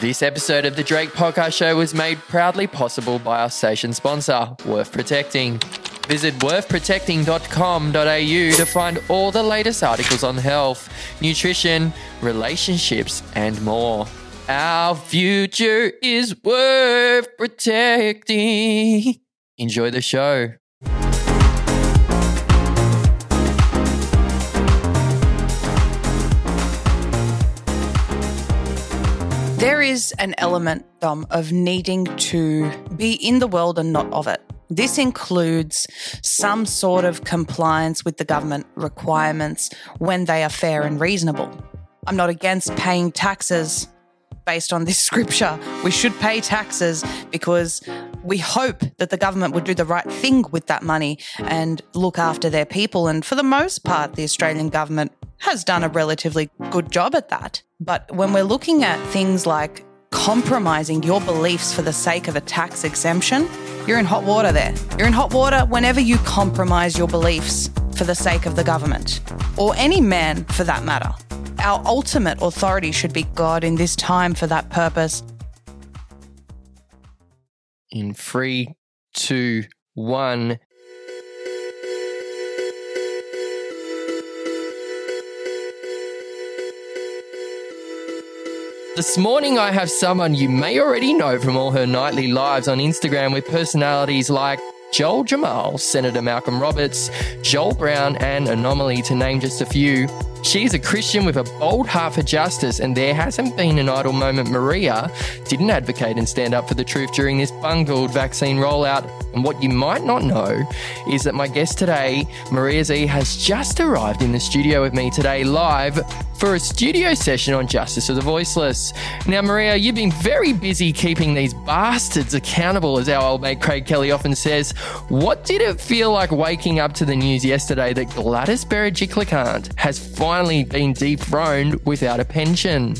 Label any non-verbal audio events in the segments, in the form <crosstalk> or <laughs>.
This episode of the Drayk Podcast Show was made proudly possible by our station sponsor, Worth Protecting. Visit worthprotecting.com.au to find all the latest articles on health, nutrition, relationships, and more. Our future is worth protecting. Enjoy the show. There is an element, of needing to be in the world and not of it. This includes some sort of compliance with the government requirements when they are fair and reasonable. I'm not against paying taxes based on this <laughs> scripture. We should pay taxes because we hope that the government would do the right thing with that money and look after their people. And for the most part, the Australian government has done a relatively good job at that. But when we're looking at things like compromising your beliefs for the sake of a tax exemption, you're in hot water there. You're in hot water whenever you compromise your beliefs for the sake of the government, or any man for that matter. Our ultimate authority should be God in this time for that purpose. In three, two, one. This morning, I have someone you may already know from all her nightly lives on Instagram with personalities like Joel Jamal, Senator Malcolm Roberts, Joel Brown, and An0maly, to name just a few. She's a Christian with a bold heart for justice, and there hasn't been an idle moment. Maria didn't advocate and stand up for the truth during this bungled vaccine rollout. And what you might not know is that my guest today, Maria Zeee, has just arrived in the studio with me today live for a studio session on Justice of the Voiceless. Now, Maria, you've been very busy keeping these bastards accountable, as our old mate Craig Kelly often says. What did it feel like waking up to the news yesterday that Gladys Berejiklian has been dethroned without a pension?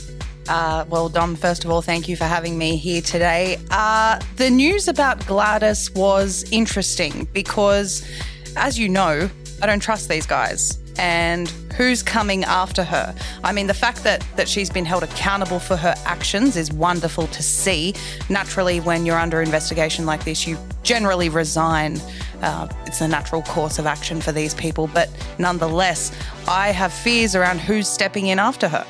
Uh, well, Dom, first of all, thank you for having me here today. Uh, the news about Gladys was interesting because, as you know, I don't trust these guys. And who's coming after her? I mean, the fact that, that she's been held accountable for her actions is wonderful to see. Naturally, when you're under investigation like this, you generally resign. Uh, it's a natural course of action for these people. But nonetheless, I have fears around who's stepping in after her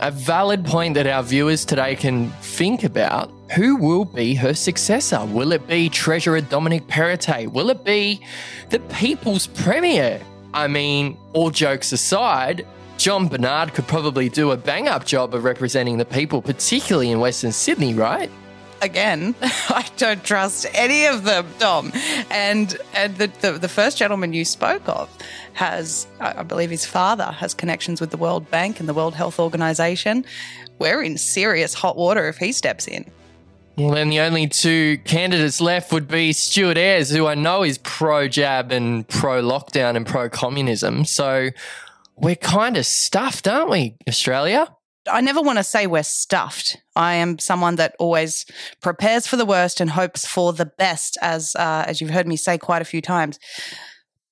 a valid point that our viewers today can think about. Who will be her successor? Will it be Treasurer Dominic Perrottet? Will it be the People's Premier? I mean, all jokes aside, John Bernard could probably do a bang up job of representing the people, particularly in Western Sydney, right? again, <laughs> I don't trust any of them, Dom. And and the, the, the first gentleman you spoke of has, I believe, his father has connections with the World Bank and the World Health Organization. We're in serious hot water if he steps in. Well, then the only two candidates left would be Stuart Ayres, who I know is pro jab and pro lockdown and pro communism. So we're kind of stuffed, aren't we, Australia? I never want to say we're stuffed. I am someone that always prepares for the worst and hopes for the best, as uh, as you've heard me say quite a few times.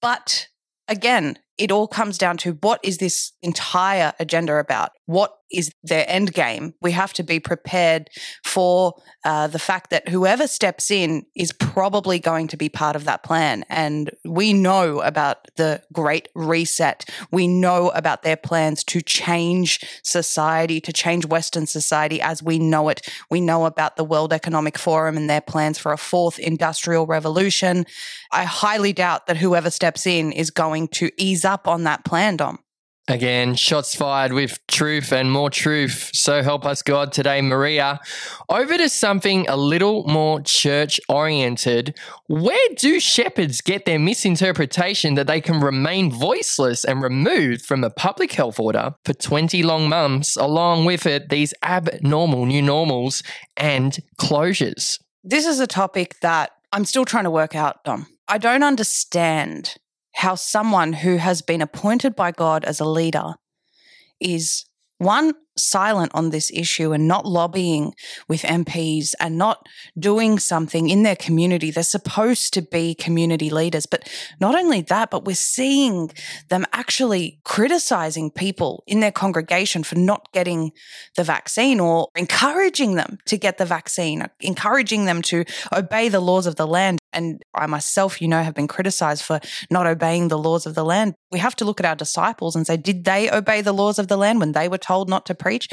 But again, it all comes down to what is this entire agenda about? What is their end game? We have to be prepared for uh, the fact that whoever steps in is probably going to be part of that plan. And we know about the Great Reset. We know about their plans to change society, to change Western society as we know it. We know about the World Economic Forum and their plans for a fourth industrial revolution. I highly doubt that whoever steps in is going to ease up on that plan, Dom. Again, shots fired with truth and more truth. So help us God today, Maria. Over to something a little more church oriented. Where do shepherds get their misinterpretation that they can remain voiceless and removed from a public health order for 20 long months, along with it, these abnormal new normals and closures? This is a topic that I'm still trying to work out, Dom. I don't understand how someone who has been appointed by God as a leader is one, silent on this issue and not lobbying with MPs and not doing something in their community. They're supposed to be community leaders. But not only that, but we're seeing them actually criticizing people in their congregation for not getting the vaccine or encouraging them to get the vaccine, encouraging them to obey the laws of the land. And I myself, you know, have been criticized for not obeying the laws of the land. We have to look at our disciples and say, did they obey the laws of the land when they were told not to preach?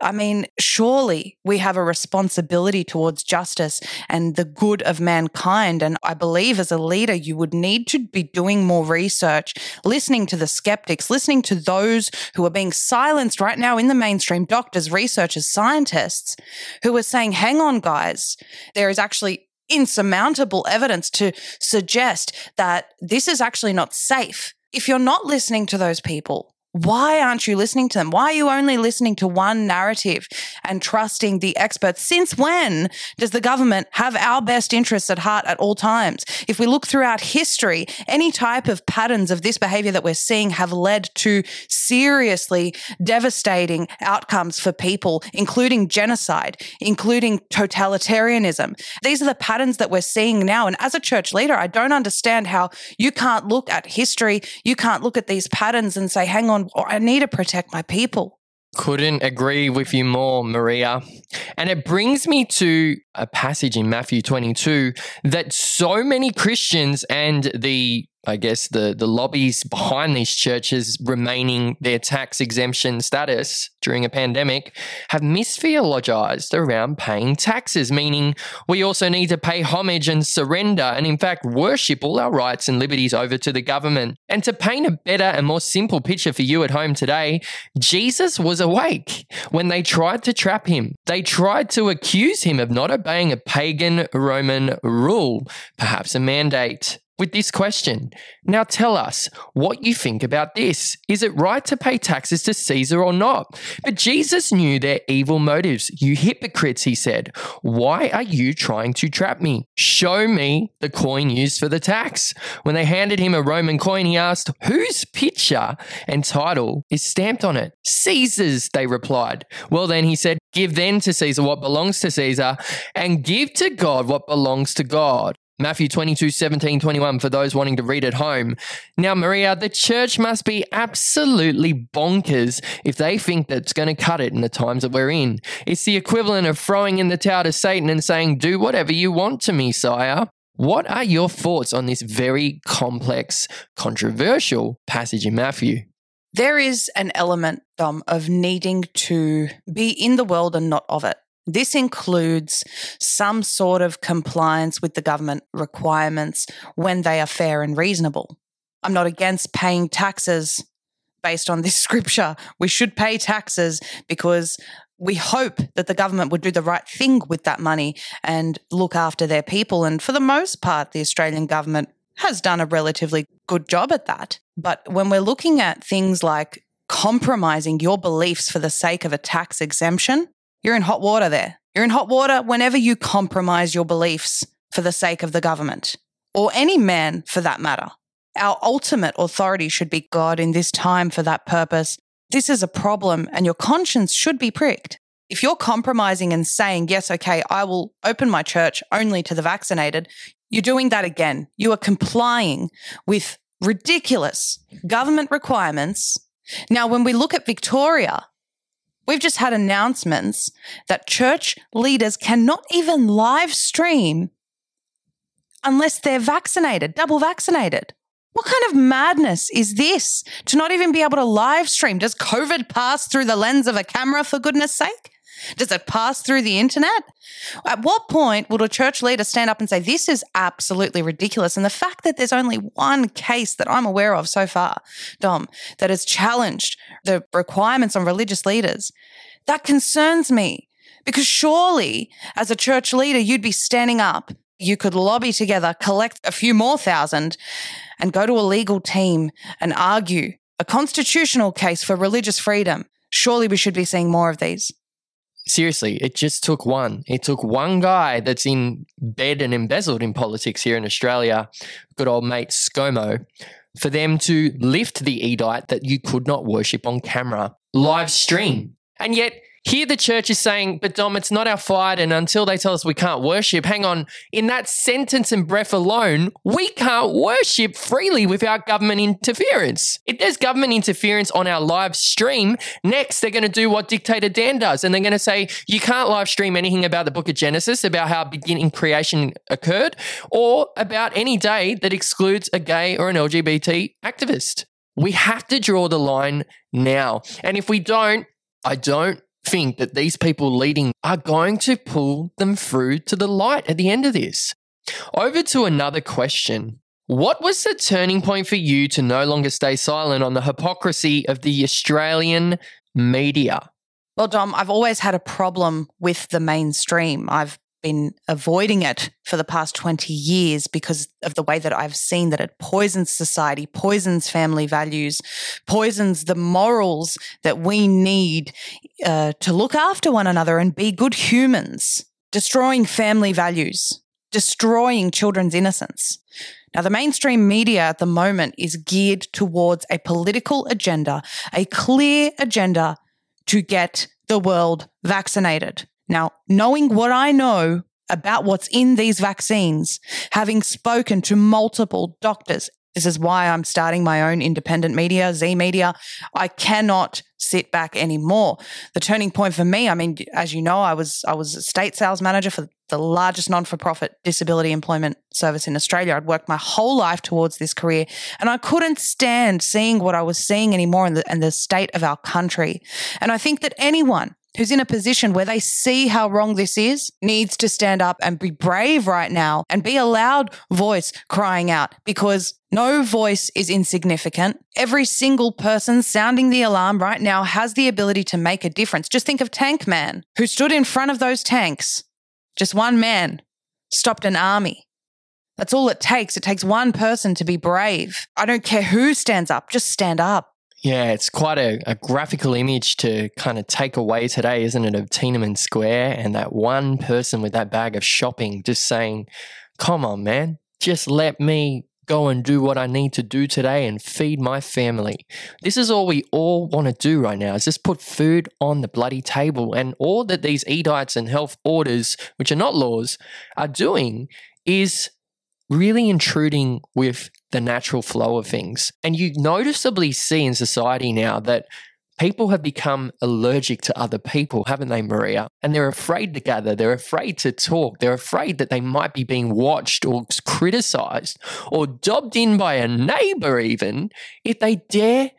I mean, surely we have a responsibility towards justice and the good of mankind. And I believe as a leader, you would need to be doing more research, listening to the skeptics, listening to those who are being silenced right now in the mainstream doctors, researchers, scientists who are saying, hang on, guys, there is actually insurmountable evidence to suggest that this is actually not safe. If you're not listening to those people, why aren't you listening to them? Why are you only listening to one narrative and trusting the experts? Since when does the government have our best interests at heart at all times? If we look throughout history, any type of patterns of this behavior that we're seeing have led to seriously devastating outcomes for people, including genocide, including totalitarianism. These are the patterns that we're seeing now. And as a church leader, I don't understand how you can't look at history, you can't look at these patterns and say, hang on, on, I need to protect my people. Couldn't agree with you more, Maria. And it brings me to a passage in Matthew 22 that so many Christians and the I guess the the lobbies behind these churches remaining their tax exemption status during a pandemic have mistheologized around paying taxes, meaning we also need to pay homage and surrender and in fact worship all our rights and liberties over to the government. And to paint a better and more simple picture for you at home today, Jesus was awake when they tried to trap him. They tried to accuse him of not obeying a pagan Roman rule, perhaps a mandate with this question. Now tell us what you think about this. Is it right to pay taxes to Caesar or not? But Jesus knew their evil motives. You hypocrites, he said. Why are you trying to trap me? Show me the coin used for the tax. When they handed him a Roman coin, he asked, Whose picture and title is stamped on it? Caesar's, they replied. Well, then he said, Give then to Caesar what belongs to Caesar, and give to God what belongs to God. Matthew 22, 17, 21 for those wanting to read at home. Now, Maria, the church must be absolutely bonkers if they think that's going to cut it in the times that we're in. It's the equivalent of throwing in the towel to Satan and saying, Do whatever you want to me, sire. What are your thoughts on this very complex, controversial passage in Matthew? There is an element, Dom, of needing to be in the world and not of it. This includes some sort of compliance with the government requirements when they are fair and reasonable. I'm not against paying taxes based on this <laughs> scripture. We should pay taxes because we hope that the government would do the right thing with that money and look after their people. And for the most part, the Australian government has done a relatively good job at that. But when we're looking at things like compromising your beliefs for the sake of a tax exemption, you're in hot water there. You're in hot water whenever you compromise your beliefs for the sake of the government, or any man for that matter. Our ultimate authority should be God in this time for that purpose. This is a problem, and your conscience should be pricked. If you're compromising and saying, yes, okay, I will open my church only to the vaccinated, you're doing that again. You are complying with ridiculous government requirements. Now, when we look at Victoria, We've just had announcements that church leaders cannot even live stream unless they're vaccinated, double vaccinated. What kind of madness is this to not even be able to live stream? Does COVID pass through the lens of a camera, for goodness sake? Does it pass through the internet? At what point would a church leader stand up and say, This is absolutely ridiculous? And the fact that there's only one case that I'm aware of so far, Dom, that has challenged the requirements on religious leaders, that concerns me. Because surely, as a church leader, you'd be standing up. You could lobby together, collect a few more thousand, and go to a legal team and argue a constitutional case for religious freedom. Surely we should be seeing more of these seriously, it just took one. It took one guy that's in bed and embezzled in politics here in Australia, good old mate ScoMo, for them to lift the edict that you could not worship on camera. live stream. And yet, here the church is saying, but Dom, it's not our fight. And until they tell us we can't worship, hang on, in that sentence and breath alone, we can't worship freely without government interference. If there's government interference on our live stream, next they're going to do what dictator Dan does. And they're going to say, you can't live stream anything about the book of Genesis, about how beginning creation occurred, or about any day that excludes a gay or an LGBT activist. We have to draw the line now. And if we don't, I don't think that these people leading are going to pull them through to the light at the end of this. Over to another question. What was the turning point for you to no longer stay silent on the hypocrisy of the Australian media? Well, Dom, I've always had a problem with the mainstream. I've been avoiding it for the past 20 years because of the way that I've seen that it poisons society, poisons family values, poisons the morals that we need uh, to look after one another and be good humans, destroying family values, destroying children's innocence. Now, the mainstream media at the moment is geared towards a political agenda, a clear agenda to get the world vaccinated. Now, knowing what I know about what's in these vaccines, having spoken to multiple doctors, this is why I'm starting my own independent media, Zeee Media. I cannot sit back anymore. The turning point for me, I mean, as you know, I was I was a state sales manager for the largest non-for-profit disability employment service in Australia. I'd worked my whole life towards this career, and I couldn't stand seeing what I was seeing anymore in the, in the state of our country. And I think that anyone who's in a position where they see how wrong this is needs to stand up and be brave right now and be a loud voice crying out because no voice is insignificant. Every single person sounding the alarm right now has the ability to make a difference. Just think of Tank Man, who stood in front of those tanks. Just one man stopped an army. That's all it takes. It takes one person to be brave. I don't care who stands up, just stand up. Yeah, it's quite a, a, graphical image to kind of take away today, isn't it, of Tiananmen Square and that one person with that bag of shopping just saying, Come on, man, just let me go and do what I need to do today and feed my family. This is all we all want to do right now is just put food on the bloody table. And all that these edicts and health orders, which are not laws, are doing is really intruding with the natural flow of things. And you noticeably see in society now that people have become allergic to other people, haven't they, Maria? And they're afraid to gather, they're afraid to talk, they're afraid that they might be being watched or criticized or dobbed in by a neighbor, even if they dare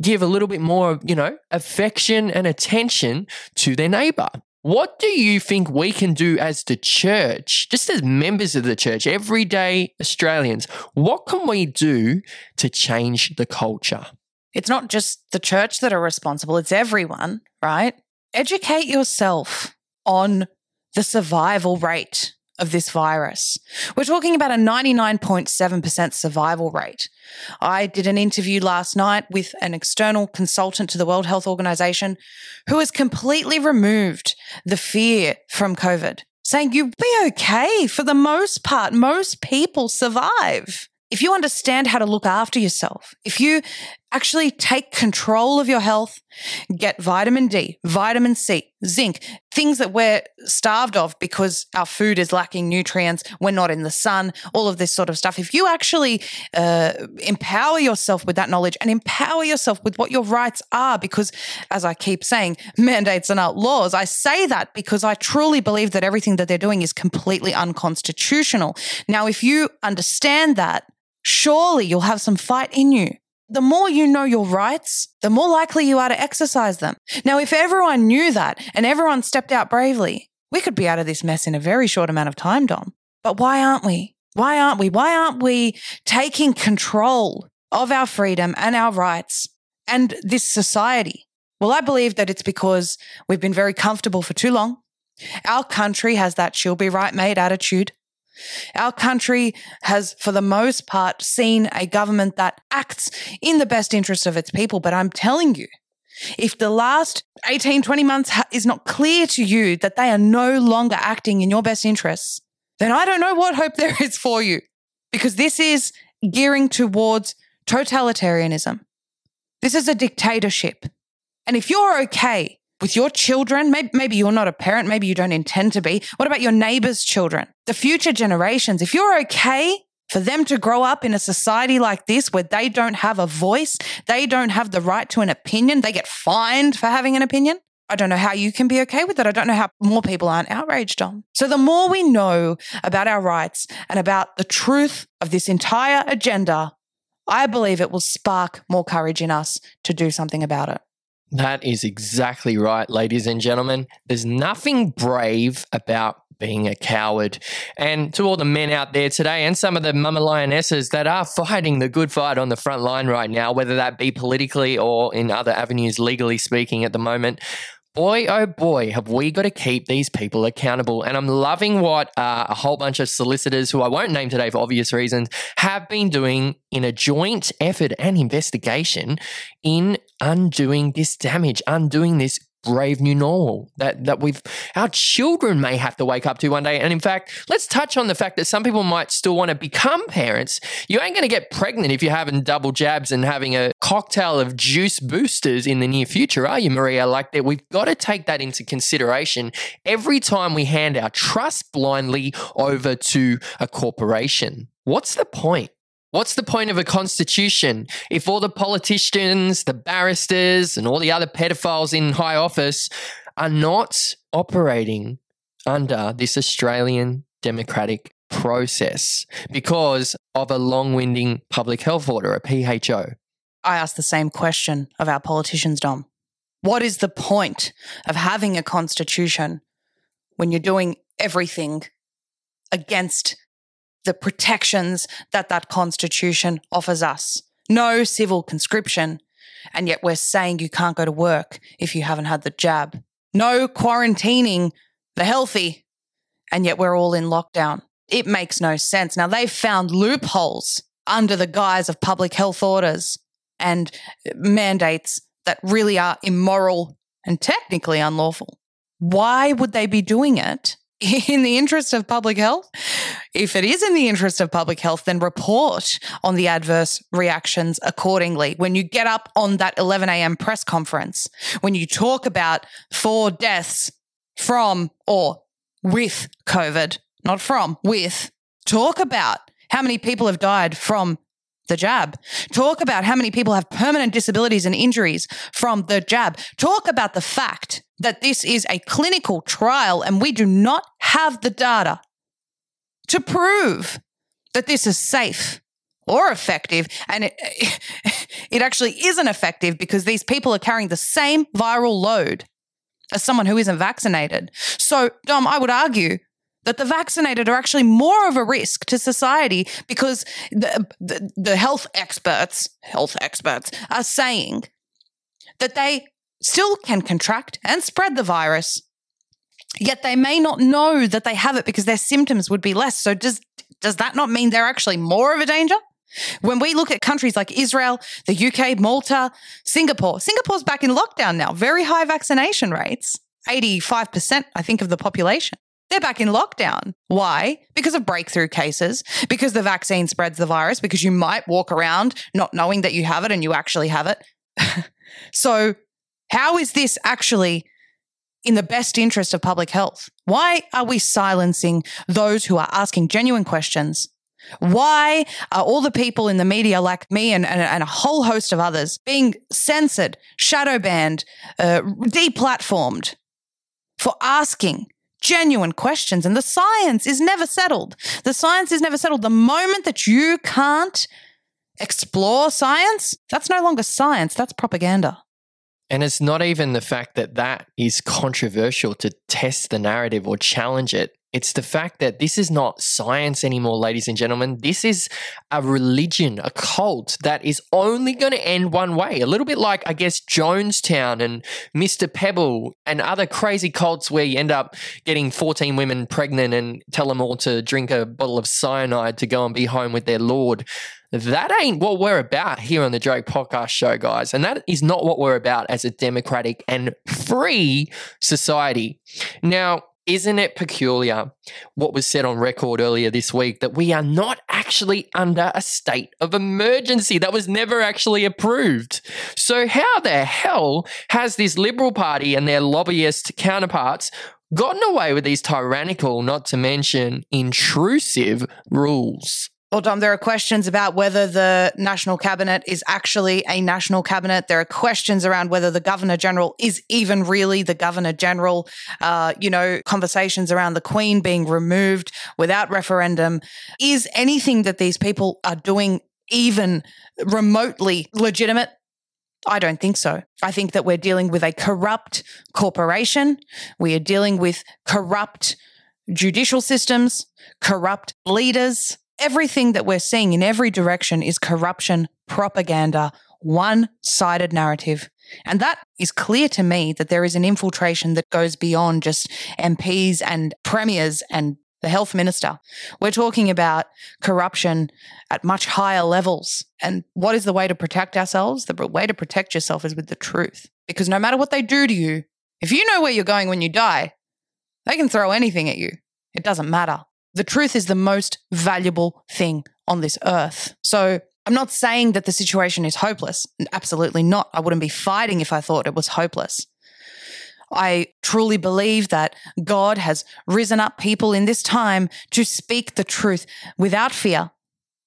give a little bit more, you know, affection and attention to their neighbor. What do you think we can do as the church, just as members of the church, everyday Australians? What can we do to change the culture? It's not just the church that are responsible, it's everyone, right? Educate yourself on the survival rate of this virus. We're talking about a 99.7% survival rate. I did an interview last night with an external consultant to the World Health Organization who has completely removed the fear from COVID, saying you'll be okay for the most part. Most people survive. If you understand how to look after yourself, if you actually take control of your health, get vitamin D, vitamin C, zinc, things that we're starved of because our food is lacking nutrients, we're not in the sun, all of this sort of stuff. If you actually uh, empower yourself with that knowledge and empower yourself with what your rights are, because as I keep saying, mandates are not laws. I say that because I truly believe that everything that they're doing is completely unconstitutional. Now, if you understand that, surely you'll have some fight in you the more you know your rights, the more likely you are to exercise them. Now, if everyone knew that and everyone stepped out bravely, we could be out of this mess in a very short amount of time, Dom. But why aren't we? Why aren't we? Why aren't we taking control of our freedom and our rights and this society? Well, I believe that it's because we've been very comfortable for too long. Our country has that she'll be right mate attitude. Our country has, for the most part, seen a government that acts in the best interest of its people. But I'm telling you, if the last 18, 20 months ha- is not clear to you that they are no longer acting in your best interests, then I don't know what hope <laughs> there is for you because this is gearing towards totalitarianism. This is a dictatorship. And if you're okay with your children, maybe, maybe you're not a parent, maybe you don't intend to be. What about your neighbor's children, the future generations? If you're okay for them to grow up in a society like this where they don't have a voice, they don't have the right to an opinion, they get fined for having an opinion. I don't know how you can be okay with it. I don't know how more people aren't outraged on. So, the more we know about our rights and about the truth of this entire agenda, I believe it will spark more courage in us to do something about it. That is exactly right, ladies and gentlemen. There's nothing brave about being a coward. And to all the men out there today and some of the mama lionesses that are fighting the good fight on the front line right now, whether that be politically or in other avenues, legally speaking, at the moment, boy, oh boy, have we got to keep these people accountable. And I'm loving what uh, a whole bunch of solicitors, who I won't name today for obvious reasons, have been doing in a joint effort and investigation in undoing this damage, undoing this brave new normal that that we've our children may have to wake up to one day. And in fact let's touch on the fact that some people might still want to become parents. You ain't going to get pregnant if you're having double jabs and having a cocktail of juice boosters in the near future are you maria? Like that we've got to take that into consideration every time we hand our trust blindly over to a corporation. What's the point What's the point of a constitution if all the politicians, the barristers, and all the other pedophiles in high office are not operating under this Australian democratic process because of a long winding public health order, a PHO? I ask the same question of our politicians, Dom. What is the point of having a constitution when you're doing everything against the protections that that constitution offers us. No civil conscription. And yet we're saying you can't go to work if you haven't had the jab. No quarantining the healthy. And yet we're all in lockdown. It makes no sense. Now they've found loopholes under the guise of public health orders and mandates that really are immoral and technically unlawful. Why would they be doing it in the interest of public health? If it is in the interest of public health, then report on the adverse reactions accordingly. When you get up on that 11 a.m. press conference, when you talk about four deaths from or with COVID, not from, with, talk about how many people have died from the jab. Talk about how many people have permanent disabilities and injuries from the jab. Talk about the fact that this is a clinical trial and we do not have the data to prove that this is safe or effective. And it, <laughs> it actually isn't effective because these people are carrying the same viral load as someone who isn't vaccinated. So, Dom, I would argue that the vaccinated are actually more of a risk to society because the, the, the health experts, health experts are saying that they still can contract and spread the virus, yet they may not know that they have it because their symptoms would be less. So does does that not mean they're actually more of a danger? When we look at countries like Israel, the UK, Malta, Singapore, Singapore's back in lockdown now, very high vaccination rates, 85%, I think, of the population. They're back in lockdown. Why? Because of breakthrough cases, because the vaccine spreads the virus, because you might walk around not knowing that you have it and you actually have it. <laughs> so how is this actually in the best interest of public health? Why are we silencing those who are asking genuine questions? Why are all the people in the media like me and, and, and a whole host of others being censored, shadow banned, uh, deplatformed for asking genuine questions? And the science is never settled. The science is never settled. The moment that you can't explore science, that's no longer science, that's propaganda. And it's not even the fact that that is controversial to test the narrative or challenge it. It's the fact that this is not science anymore, ladies and gentlemen. This is a religion, a cult that is only going to end one way. A little bit like, I guess, Jonestown and Mr. Pebble and other crazy cults where you end up getting 14 women pregnant and tell them all to drink a bottle of cyanide to go and be home with their Lord. That ain't what we're about here on the Drayk Podcast Show, guys. And that is not what we're about as a democratic and free society. Now, Isn't it peculiar what was said on record earlier this week that we are not actually under a state of emergency? That was never actually approved. So, how the hell has this Liberal Party and their lobbyist counterparts gotten away with these tyrannical, not to mention intrusive rules? Well, Dom, there are questions about whether the national cabinet is actually a national cabinet. There are questions around whether the governor general is even really the governor general. Uh, you know, conversations around the Queen being removed without referendum. Is anything that these people are doing even remotely legitimate? I don't think so. I think that we're dealing with a corrupt corporation. We are dealing with corrupt judicial systems, corrupt leaders everything that we're seeing in every direction is corruption, propaganda, one sided narrative. And that is clear to me that there is an infiltration that goes beyond just MPs and premiers and the health minister. We're talking about corruption at much higher levels. And what is the way to protect ourselves? The way to protect yourself is with the truth. Because no matter what they do to you, if you know where you're going when you die, they can throw anything at you. It doesn't matter. The truth is the most valuable thing on this earth. So I'm not saying that the situation is hopeless. Absolutely not. I wouldn't be fighting if I thought it was hopeless. I truly believe that God has risen up people in this time to speak the truth without fear,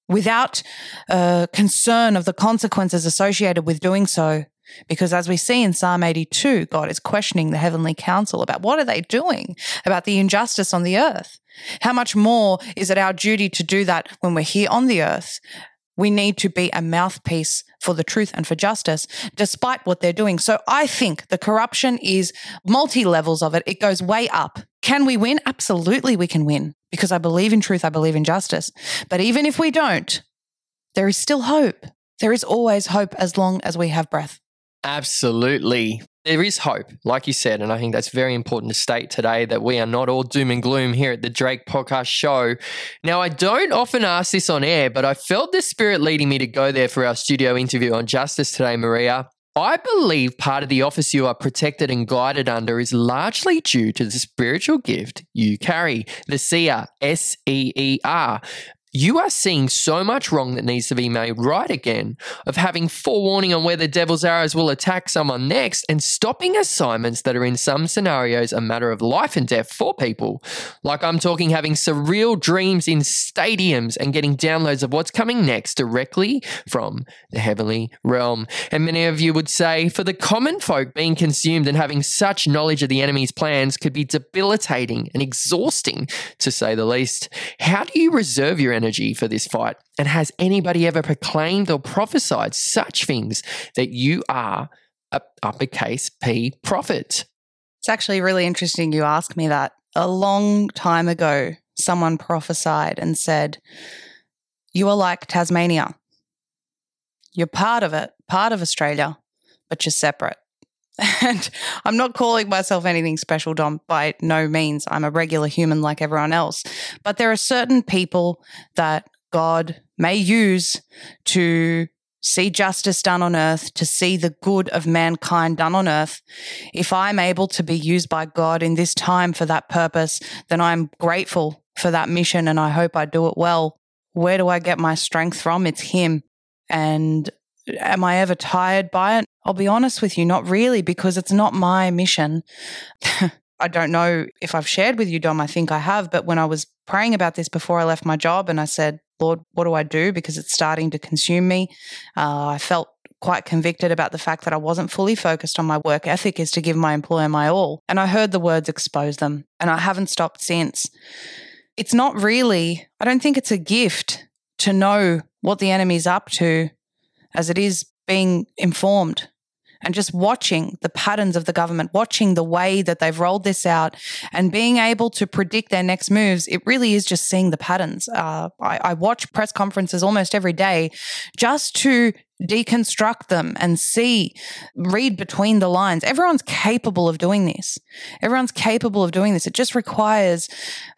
without uh, concern of the consequences associated with doing so. Because as we see in Psalm 82, God is questioning the heavenly council about what are they doing about the injustice on the earth. How much more is it our duty to do that when we're here on the earth? We need to be a mouthpiece for the truth and for justice, despite what they're doing. So I think the corruption is multi levels of it. It goes way up. Can we win? Absolutely, we can win because I believe in truth. I believe in justice. But even if we don't, there is still hope. There is always hope as long as we have breath. Absolutely. There is hope, like you said, and I think that's very important to state today that we are not all doom and gloom here at the Drayk Podcast Show. Now, I don't often ask this on air, but I felt the spirit leading me to go there for our studio interview on justice today, Maria. I believe part of the office you are protected and guided under is largely due to the spiritual gift you carry, the seer, S E E R you are seeing so much wrong that needs to be made right again, of having forewarning on where the devil's arrows will attack someone next, and stopping assignments that are in some scenarios a matter of life and death for people. Like I'm talking having surreal dreams in stadiums and getting downloads of what's coming next directly from the heavenly realm. And many of you would say, for the common folk, being consumed and having such knowledge of the enemy's plans could be debilitating and exhausting, to say the least. How do you reserve your energy? Energy for this fight? And has anybody ever proclaimed or prophesied such things that you are a uppercase P prophet? It's actually really interesting you ask me that. A long time ago, someone prophesied and said, You are like Tasmania. You're part of it, part of Australia, but you're separate. <laughs> And I'm not calling myself anything special, Dom, by no means. I'm a regular human like everyone else. But there are certain people that God may use to see justice done on earth, to see the good of mankind done on earth. If I'm able to be used by God in this time for that purpose, then I'm grateful for that mission and I hope I do it well. Where do I get my strength from? It's Him. And am I ever tired by it? I'll be honest with you, not really, because it's not my mission. <laughs> I don't know if I've shared with you, Dom. I think I have. But when I was praying about this before I left my job and I said, Lord, what do I do? Because it's starting to consume me. Uh, I felt quite convicted about the fact that I wasn't fully focused on my work ethic is to give my employer my all. And I heard the words expose them, and I haven't stopped since. It's not really, I don't think it's a gift to know what the enemy's up to as it is being informed and just watching the patterns of the government, watching the way that they've rolled this out and being able to predict their next moves, it really is just seeing the patterns. Uh, I, I watch press conferences almost every day just to deconstruct them and see, read between the lines. Everyone's capable of doing this. Everyone's capable of doing this. It just requires,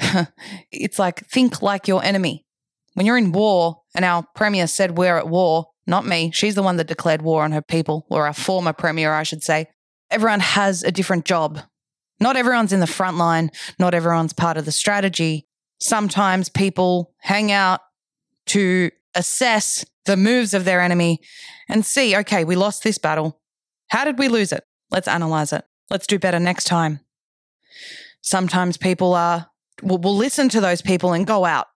<laughs> it's like think like your enemy. When you're in war, and our premier said we're at war, not me. She's the one that declared war on her people, or our former premier, I should say. Everyone has a different job. Not everyone's in the front line, not everyone's part of the strategy. Sometimes people hang out to assess the moves of their enemy and see, okay, we lost this battle. How did we lose it? Let's analyze it. Let's do better next time. Sometimes people are, will, will listen to those people and go out.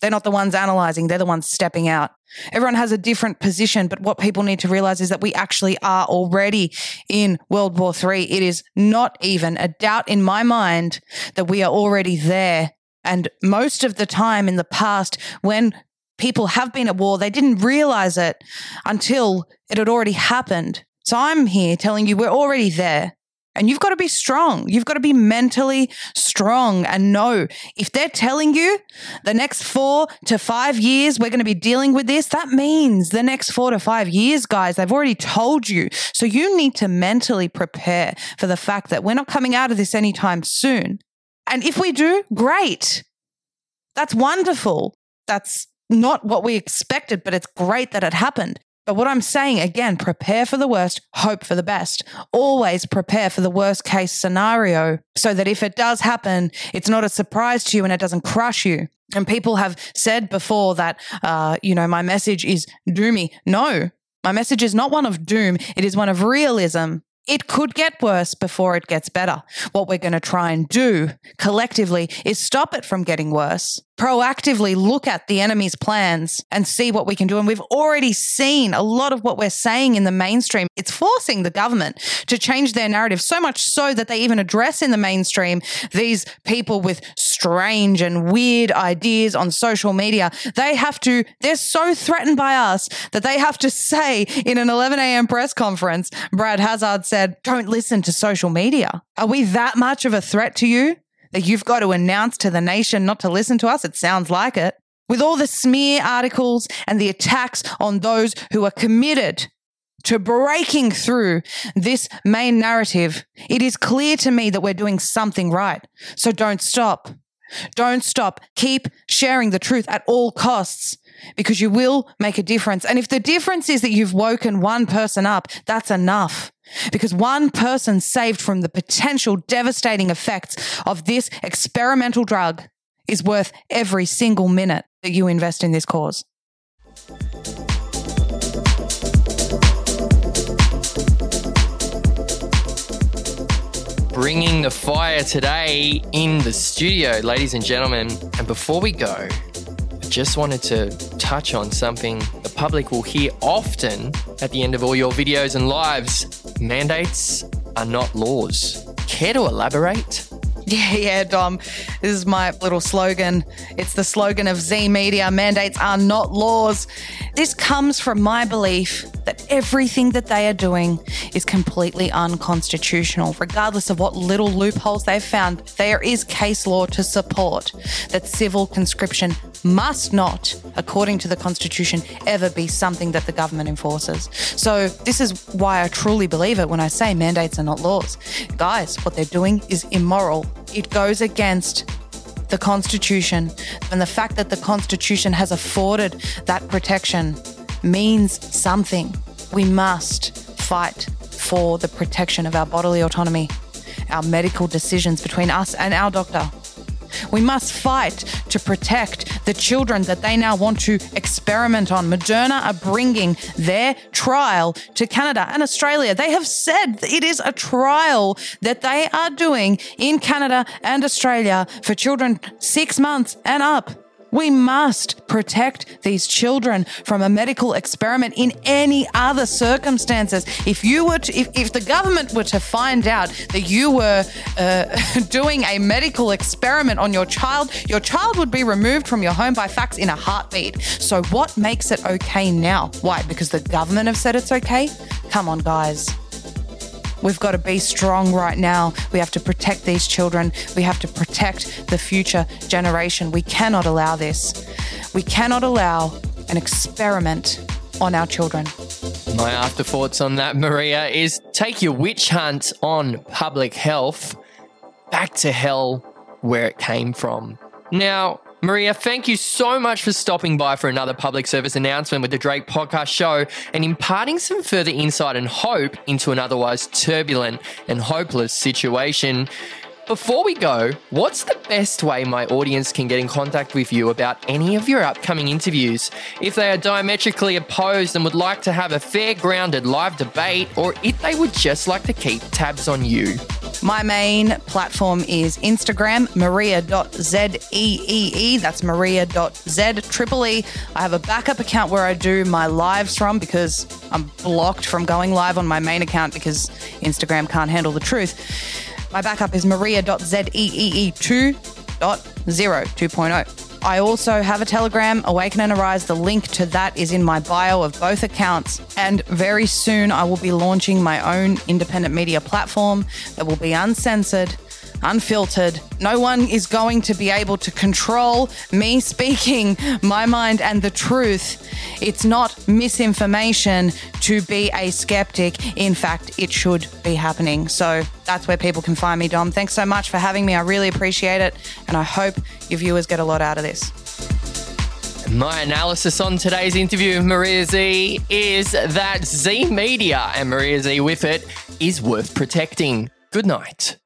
They're not the ones analyzing, they're the ones stepping out. Everyone has a different position, but what people need to realize is that we actually are already in World War III. It is not even a doubt in my mind that we are already there. And most of the time in the past, when people have been at war, they didn't realize it until it had already happened. So I'm here telling you we're already there. And you've got to be strong. You've got to be mentally strong and know if they're telling you the next four to five years we're going to be dealing with this, that means the next four to five years, guys, they've already told you. So you need to mentally prepare for the fact that we're not coming out of this anytime soon. And if we do, great. That's wonderful. That's not what we expected, but it's great that it happened. But what I'm saying again, prepare for the worst, hope for the best. Always prepare for the worst case scenario so that if it does happen, it's not a surprise to you and it doesn't crush you. And people have said before that, uh, you know, my message is doomy. No, my message is not one of doom. It is one of realism it could get worse before it gets better. What we're going to try and do collectively is stop it from getting worse. Proactively look at the enemy's plans and see what we can do. And we've already seen a lot of what we're saying in the mainstream. It's forcing the government to change their narrative so much so that they even address in the mainstream these people with strange and weird ideas on social media. They have to, they're so threatened by us that they have to say in an 11 a.m. press conference, Brad Hazzard said, don't listen to social media. Are we that much of a threat to you that you've got to announce to the nation not to listen to us? It sounds like it. With all the smear articles and the attacks on those who are committed to breaking through this main narrative, it is clear to me that we're doing something right. So don't stop. Don't stop. Keep sharing the truth at all costs because you will make a difference. And if the difference is that you've woken one person up, that's enough. Because one person saved from the potential devastating effects of this experimental drug is worth every single minute that you invest in this cause. Bringing the fire today in the studio, ladies and gentlemen. And before we go, just wanted to touch on something the public will hear often at the end of all your videos and lives. Mandates are not laws. Care to elaborate? <laughs> Yeah, yeah, Dom. This is my little slogan. It's the slogan of Zeee Media mandates are not laws. This comes from my belief that everything that they are doing is completely unconstitutional, regardless of what little loopholes they've found. There is case law to support that civil conscription must not, according to the Constitution, ever be something that the government enforces. So, this is why I truly believe it when I say mandates are not laws. Guys, what they're doing is immoral it goes against the Constitution. And the fact that the Constitution has afforded that protection means something. We must fight for the protection of our bodily autonomy, our medical decisions between us and our doctor. We must fight to protect the children that they now want to experiment on. Moderna are bringing their trial to Canada and Australia. They have said it is a trial that they are doing in Canada and Australia for children six months and up. We must protect these children from a medical experiment in any other circumstances. If you were to, if, if the government were to find out that you were uh, <laughs> doing a medical experiment on your child, your child would be removed from your home by FACS in a heartbeat. So what makes it okay now? Why? Because the government have said it's okay? Come on, guys. We've got to be strong right now. We have to protect these children. We have to protect the future generation. We cannot allow this. We cannot allow an experiment on our children. My afterthoughts on that, Maria, is take your witch hunt on public health back to hell where it came from. Now, Maria, thank you so much for stopping by for another public service announcement with the Drayk Podcast Show and imparting some further insight and hope into an otherwise turbulent and hopeless situation. Before we go, what's the best way my audience can get in contact with you about any of your upcoming interviews? If they are diametrically opposed and would like to have a fair, grounded live debate, or if they would just like to keep tabs on you? My main platform is Instagram, maria.zeee. That's maria.z I have a backup account where I do my lives from because I'm blocked from going live on my main account because Instagram can't handle the truth. My backup is maria.zeee2.0, 2.0. I also have a Telegram, Awaken and Arise. The link to that is in my bio of both accounts. And very soon I will be launching my own independent media platform that will be uncensored unfiltered. No one is going to be able to control me speaking my mind and the truth. It's not misinformation to be a skeptic. In fact, it should be happening. So that's where people can find me, Dom. Thanks so much for having me. I really appreciate it. And I hope your viewers get a lot out of this. My analysis on today's interview with Maria Zeee is that Zeee Media and Maria Zeee with it is worth protecting. Good night.